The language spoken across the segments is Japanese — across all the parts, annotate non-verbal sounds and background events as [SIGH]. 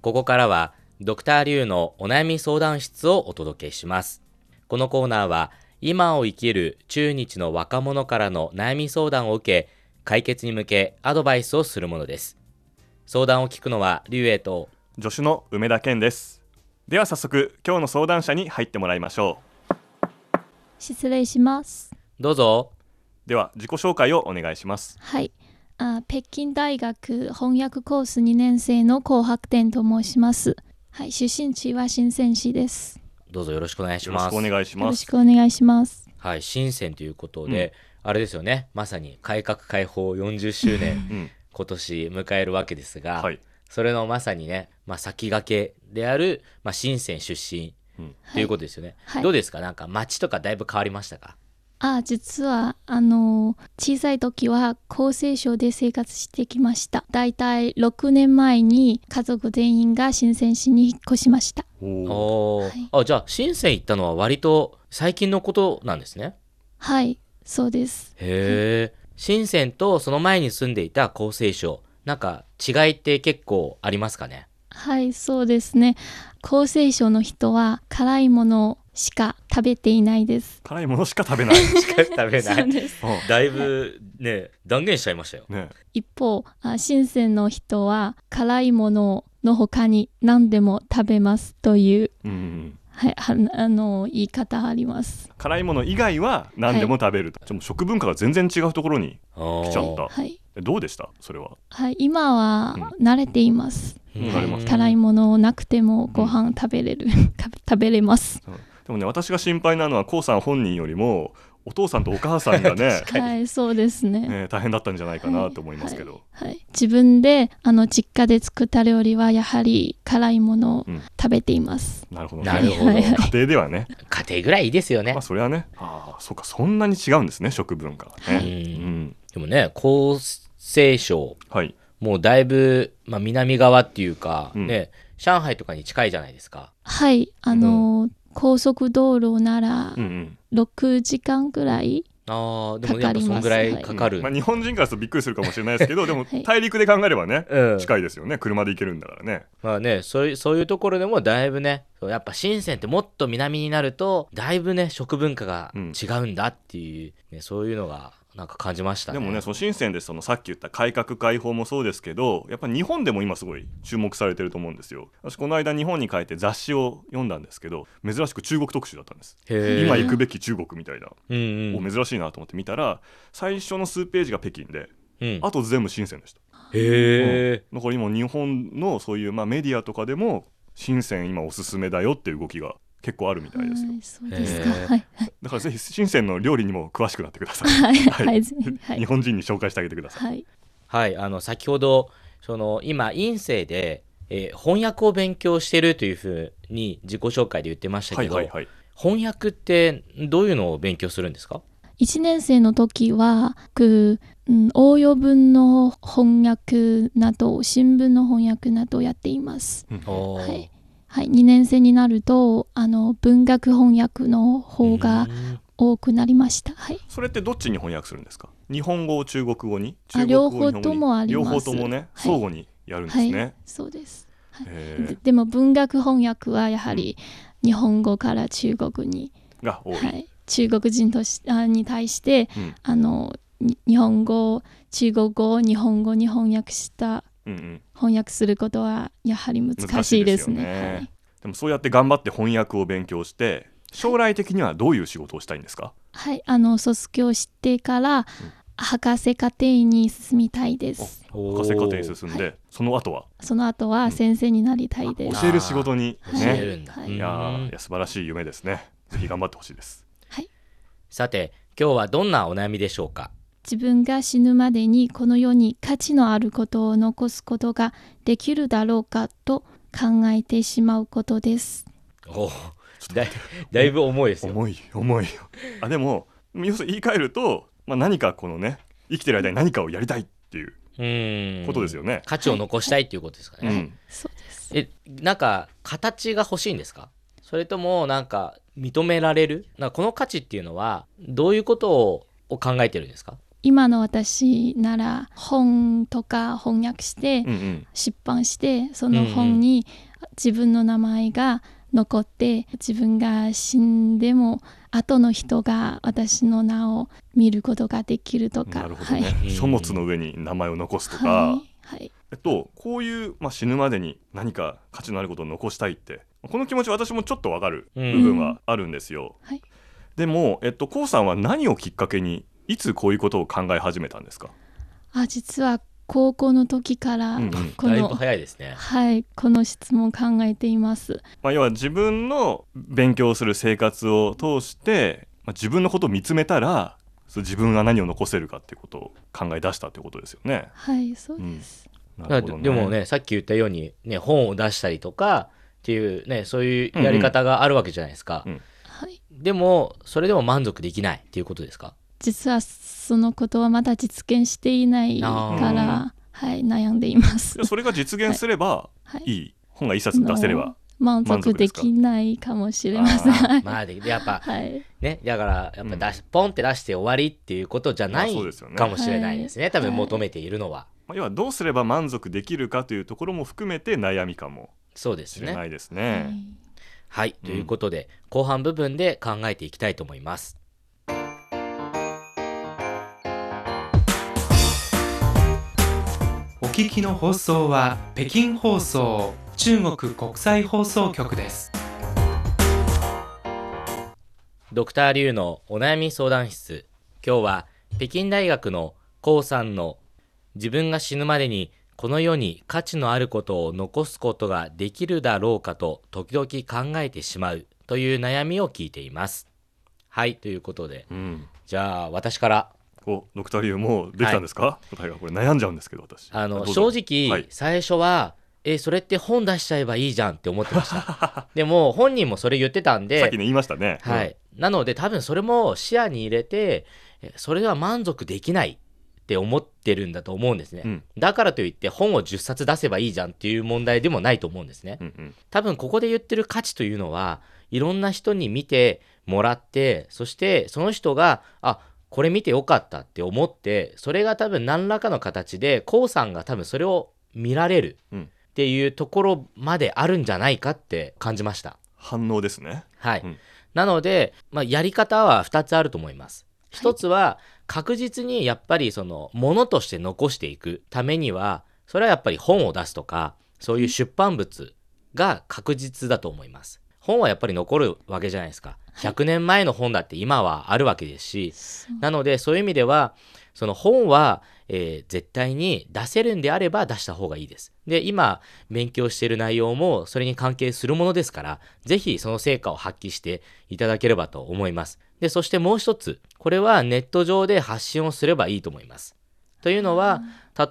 ここからはドクターリュウのお悩み相談室をお届けします。このコーナーは今を生きる中日の若者からの悩み相談を受け、解決に向けアドバイスをするものです。相談を聞くのはリュウエイと助手の梅田健ですでは早速今日の相談者に入ってもらいましょ失礼します。どうぞ。うでは自己紹介をお願いしますはい。あ北京大学翻訳コース2年生の紅白天と申します。はい。出身地は深セン市です。どうぞよろしくお願いします。よろしくお願いしよろしますくお願いします。はい、深センということで、あれですよね、まさに改革開放40周年、うん今年迎えるわけですが、はいそれのまさにね、まあ、先駆けである、まあ、深セン出身うんということですよね。はいどうですか？なんか街とかだいぶ変わりましたか？あ、実は、あの、小さい時は厚生省で生活してきました。だいたい6年前に家族全員が深セン市に引っ越しました。おはいあじゃあ深セン行ったのは割と最近のことなんですね？はい。そうです。へえ。深センとその前に住んでいた厚生省なんか違いって結構ありますかね？はい、そうですね。厚生省の人は辛いものしか食べていないです。辛いものしか食べない。しか食べない。[LAUGHS] です。うん。だいぶね断言しちゃいましたよ。ね。一方、あ深センの人は辛いものの他に何でも食べますという、うん。うんはい、はあの言い方あります。辛いもの以外は何でも食べると、でも食文化が全然違うところに来来ちゃった。はい、えどうでした？それは。はい、今は慣れています。うん。慣れます。辛いものなくてもご飯食べれる、[LAUGHS] 食べれます。でもね私が心配なのはこうさん本人よりもお父さんとお母さんがね [LAUGHS] はい、そうですね。ね大変だったんじゃないかなと思いますけど、はい、自分であの実家で作った料理はやはり辛いものをうん。食べています。なるほどね。なるほど。はいはい。家庭ではね。家庭ぐらいいいですよね。まあ。それはね。ああそうかそんなに違うんですね食文化がね、はい。うん。でもね厚生省はい。もうだいぶ、まあ、南側っていうか、うん。ね上海とかに近いじゃないですか。はい、あの、高速道路ならうんうん。6時間ぐらい、ああでもやっぱそんぐらいかかる。まあ、日本人からするとびっくりするかもしれないですけどでも [LAUGHS] はい。大陸で考えればね、うん。近いですよね。車で行けるんだからね。まあねそういうそういうところでもだいぶねやっぱ深センってもっと南になるとだいぶね食文化がうん。違うんだっていう、ね、そういうのがなんか感じましたね。でもねその深センでそのさっき言った改革開放もそうですけどやっぱ日本でも今すごい注目されてると思うんですよ。私この間日本に帰って雑誌を読んだんですけど珍しく中国特集だったんです。今行くべき中国みたいな、うんうん。お珍しいなと思って見たら最初の数ページが北京でうん、あと全部深センでした。へえ、だから今日本のそういうまあメディアとかでも深セン今おすすめだよっていう動きが結構あるみたいですよ。はい、そうですか。はい、だからぜひ深センの料理にも詳しくなってください。はい、日本人に紹介してあげてください、はい、はいあの先ほどその今院生で、えー翻訳を勉強してるというふうに自己紹介で言ってましたけど、はいはいはい。翻訳ってどういうのを勉強するんですか？1年生の時は、くうん、応用文の翻訳など、新聞の翻訳などやっています。はい、はい、2年生になると、あの文学翻訳の方がうん。多くなりました。はい。それってどっちに翻訳するんですか？日本語を中国語に？あ中国語を両方ともあります。両方ともねはい。相互にやるんですはい、ね、そうです。へででも文学翻訳はやはり日本語から中国に、ーが多い、はい、中国人としあに対してうん。あのに日本語中国語を日本語に翻訳したうんうん、翻訳することはやはり難しいですね。ですよね。はいでもそうやって頑張って翻訳を勉強して将来的にはどういう仕事をしたいんですか、はい、あの卒業してから、博士課程に進みたいです。博士課程に進んで、その後は？その後は先生になりたいです。教える仕事に。はい。ね。教えるんだ、はい。うんいやーいや素晴らしい夢ですね。ぜひ頑張ってほしいです。さて今日はどんなお悩みでしょうか？自分が死ぬまでにこの世に価値のあることを残すことができるだろうかと考えてしまうことです。おだいだいぶ重いですよ。重い重いよあでも要するに言い換えると、まあ、何かこのね生きてる間に何かをやりたいっていううんことですよね、価値を残したいっていうことですかね。うんそうです。えなんか形が欲しいんですか？それともなんか認められる？なんかこの価値っていうのはどういうことをを考えてるんですか？今の私なら本とか翻訳してうんうん。出版してその本に自分の名前が残って自分が死んでも後の人が私の名を見ることができるとか。なるほどね、はい。書物の上に名前を残すとか、はい。はい。えっと、こういう、まあ、死ぬまでに何か価値のあることを残したいってこの気持ち私もちょっとわかるうん部分はあるんですよ。はい。でも、えっと、こうさんは何をきっかけにいつこういうことを考え始めたんですか、あ実は高校の時からうんうん。こだいぶの、早いですね。はいこの質問を考えています。まあ、要は自分の勉強する生活を通して、まあ、自分のことを見つめたらそう自分が何を残せるかっていうことを考え出したってことですよね。はいそうです、なるほどね。でもねさっき言ったように、ね、本を出したりとかっていうねそういうやり方があるわけじゃないですか、うん。はい。でもそれでも満足できないっていうことですか？実はそのことはまだ実現していないから、はい、悩んでいます。で。それが実現すればはい。い。い本が一冊出せれば。満足できないかもしれません。はい [LAUGHS] まあででやっぱはい、ねだからやっぱ出し、ポンって出して終わりっていうことじゃないまあそうですよね。かもしれないですね、多分はい。求めているのは、まあ要はどうすれば満足できるかというところも含めて悩みかもそうですね。しれないですはね。い。はい。ということで、後半部分で考えていきたいと思います聞きの放送は北京放送中国国際放送局です。ドクターリュウのお悩み相談室今日は北京大学のコウさんの自分が死ぬまでにこの世に価値のあることを残すことができるだろうかと時々考えてしまうという悩みを聞いていますはいということでうん。じゃあ私からおドクターリュウもうできたんですか、答えがこれ悩んじゃうんですけど私。あの正直、はい。最初はえそれって本出しちゃえばいいじゃんって思ってました。[LAUGHS] でも本人もそれ言ってたんでさっきね言いましたね。はい、なので多分それも視野に入れてえそれでは満足できないって思ってるんだと思うんですね、うん。だからといって本を10冊出せばいいじゃんっていう問題でもないと思うんですね、うんうん。多分ここで言ってる価値というのはいろんな人に見てもらってそしてその人があこれ見てよかったって思ってそれが多分何らかの形で k o さんが多分それを見られるうんっていうところまであるんじゃないかって感じました反応ですね。はい。うんなので、まあ、やり方は2つあると思います。1つは確実にやっぱりそのものとして残していくためにはそれはやっぱり本を出すとかそういう出版物が確実だと思います。本はやっぱり残るわけじゃないですか。100年前の本だって今はあるわけですし、そうなのでそういう意味ではその本は、えー絶対に出せるんであれば出した方がいいです。で今勉強している内容もそれに関係するものですからぜひその成果を発揮していただければと思います。でそしてもう一つこれはネット上で発信をすればいいと思います。というのは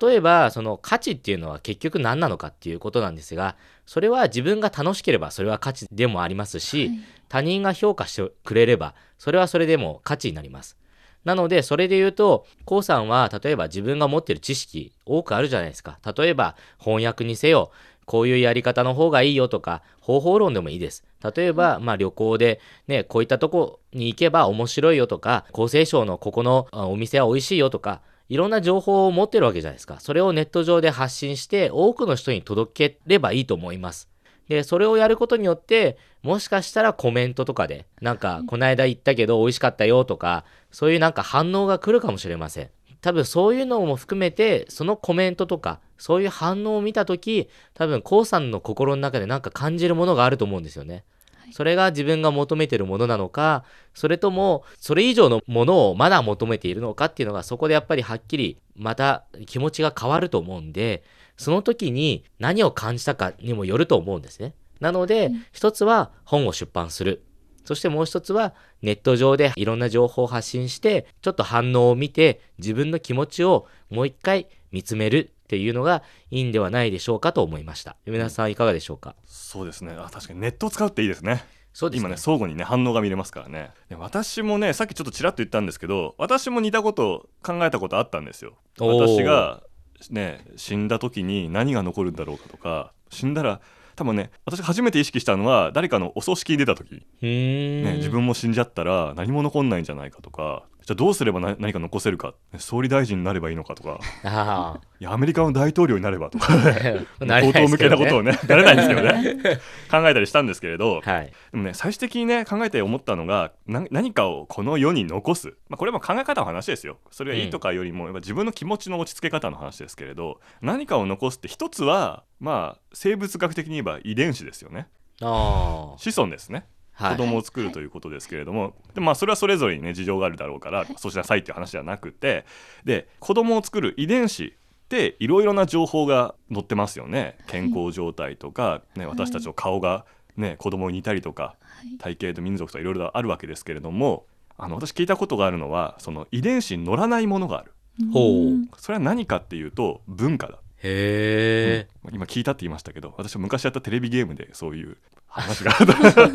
例えばその価値っていうのは結局何なのかっていうことなんですがそれは自分が楽しければそれは価値でもありますし、はい。他人が評価してくれればそれはそれでも価値になります。なのでそれで言うと k o さんは例えば自分が持ってる知識多くあるじゃないですか。例えば翻訳にせよこういうやり方の方がいいよとか方法論でもいいです。例えば、まあ、旅行で、ね、こういったとこに行けば面白いよとか厚生省のここのあお店は美味しいよとかいろんな情報を持ってるわけじゃないですかそれをネット上で発信して多くの人に届ければいいと思いますで、それをやることによって、もしかしたらコメントとかで、なんか、この間言ったけど美味しかったよとか、そういうなんか反応が来るかもしれません。多分そういうのも含めて、そのコメントとか、そういう反応を見たとき、多分、こうさんの心の中でなんか感じるものがあると思うんですよね。それが自分が求めてるものなのか、それとも、それ以上のものをまだ求めているのかっていうのが、そこでやっぱりはっきり、また気持ちが変わると思うんで、その時に何を感じたかにもよると思うんですね。なので、一つは本を出版する。そしてもう一つはネット上でいろんな情報を発信して、ちょっと反応を見て自分の気持ちをもう一回見つめるっていうのがいいんではないでしょうかと思いました。梅田さんいかがでしょうか？そうですね。あ確かにネットを使うっていいですね。そうですね。今ね相互にね反応が見れますからね。で私もねさっきちょっとちらっと言ったんですけど私も似たことを考えたことあったんですよ。私がね死んだ時に何が残るんだろうかとか死んだら多分ね私が初めて意識したのは誰かのお葬式に出た時。ね、自分も死んじゃったら何も残んないんじゃないかとかじゃあどうすればな何か残せるか。総理大臣になればいいのかとか。[LAUGHS] あいやアメリカの大統領になればとか。あ [LAUGHS] なれ相当向けなことをね [LAUGHS] なれないんですけどね。考えたりしたんですけれど。はい。でもね最終的にね考えて思ったのがな何かをこの世に残す、まあ、これも考え方の話ですよ。それがいいとかよりもやっぱ自分の気持ちの落ち着け方の話ですけれど何かを残すって一つはまあ生物学的に言えば遺伝子ですよね。あ子孫ですね。子供を作るということですけれども、でまあ、それはそれぞれにね事情があるだろうから、そうしなさいっていう話ではなくて。で子供を作る遺伝子っていろいろな情報が載ってますよね。健康状態とか、ね、私たちの顔が、ね、子供に似たりとかはい。体型と民族とかいろいろあるわけですけれどもあの私聞いたことがあるのはその遺伝子に乗らないものがある。ほうん。それは何かっていうと文化だへえ、今聞いたって言いましたけど私は昔やったテレビゲームでそういう話が。あった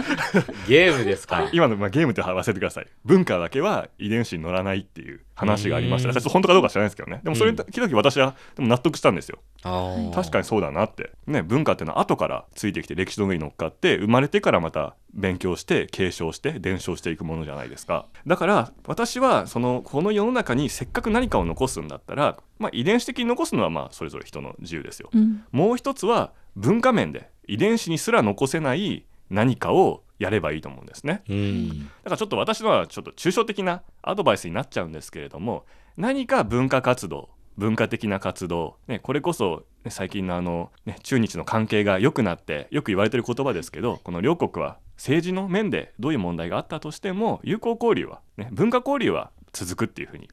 ゲームですか？[LAUGHS] 今の、まあ、ゲームって忘れてください。文化だけは遺伝子に乗らないっていう話がありました。本当かどうか知らないですけどね。でもそれうん。聞いた時私はでも納得したんですよ。ああ確かにそうだなって。ね文化っていうのは後からついてきて歴史の上に乗っかって生まれてからまた勉強して継承して伝承していくものじゃないですか。だから私はそのこの世の中にせっかく何かを残すんだったら、まあ、遺伝子的に残すのはまあそれぞれ人の自由ですよ。うん。もう一つは文化面で遺伝子にすら残せない何かをやればいいと思うんですね。うん。だからちょっと私のはちょっと抽象的なアドバイスになっちゃうんですけれども何か文化活動文化的な活動、ね、これこそ、ね、最近のあの、ね、中日の関係が良くなってよく言われてる言葉ですけどこの両国は政治の面でどういう問題があったとしても友好交流は、ね、文化交流は続くっていうふうに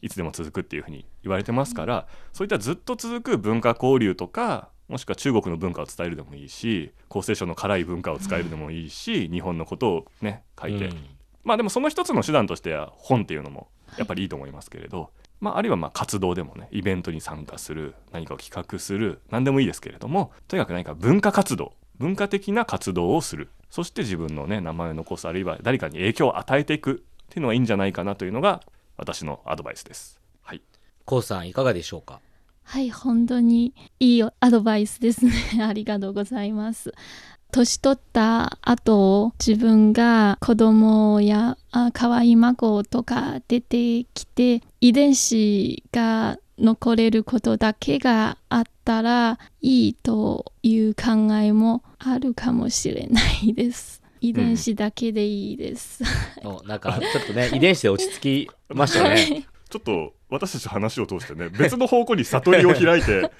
い。つでも続くっていうふうに言われてますから、そういったずっと続く文化交流とかもしくは中国の文化を伝えるでもいいし厚生省の辛い文化を伝えるでもいいし、日本のことをね書いて、うん。まあでもその一つの手段としては本っていうのもやっぱりいいと思いますけれど、まあ、あるいはまあ活動でもねイベントに参加する何かを企画する何でもいいですけれどもとにかく何か文化活動文化的な活動をするそして自分のね名前を残すあるいは誰かに影響を与えていくっていうのがいいんじゃないかなというのが私のアドバイスです。はい、コウさんいかがでしょうか？はい、本当にいいアドバイスですね。[LAUGHS] ありがとうございます。年取った後、自分が子供やあ可愛い孫とか出てきて、遺伝子が残れることだけがあったらいいという考えもあるかもしれないです。遺伝子だけでいいです。おなんかちょっとね遺伝子で落ち着きましたねちょっと私たちの話を通してね別の方向に悟りを開いて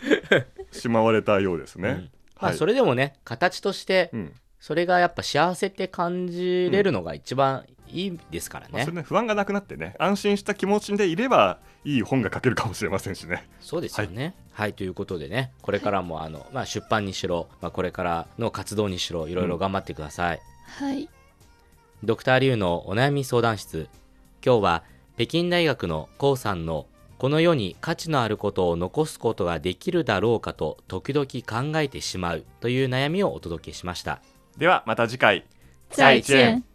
しまわれたようですね。うんまあはいそれでもね形としてうんそれがやっぱ幸せって感じれるのが一番いいですからねまあそれね不安がなくなってね安心した気持ちでいればいい本が書けるかもしれませんしね。そうですよね。はい、ということでね、これからもあの、まあ、出版にしろ、まあ、これからの活動にしろ、いろいろ頑張ってください。はい。ドクターリュウのお悩み相談室。今日は北京大学のコウさんのこの世に価値のあることを残すことができるだろうかと時々考えてしまうという悩みをお届けしました。ではまた次回。再见。